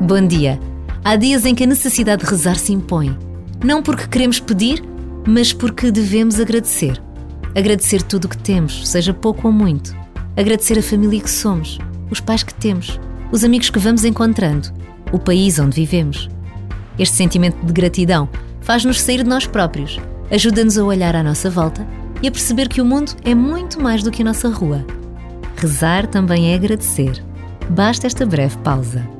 Bom dia. Há dias em que a necessidade de rezar se impõe. Não porque queremos pedir, mas porque devemos agradecer. Agradecer tudo o que temos, seja pouco ou muito. Agradecer a família que somos, os pais que temos, os amigos que vamos encontrando, o país onde vivemos. Este sentimento de gratidão faz-nos sair de nós próprios, ajuda-nos a olhar à nossa volta e a perceber que o mundo é muito mais do que a nossa rua. Rezar também é agradecer. Basta esta breve pausa.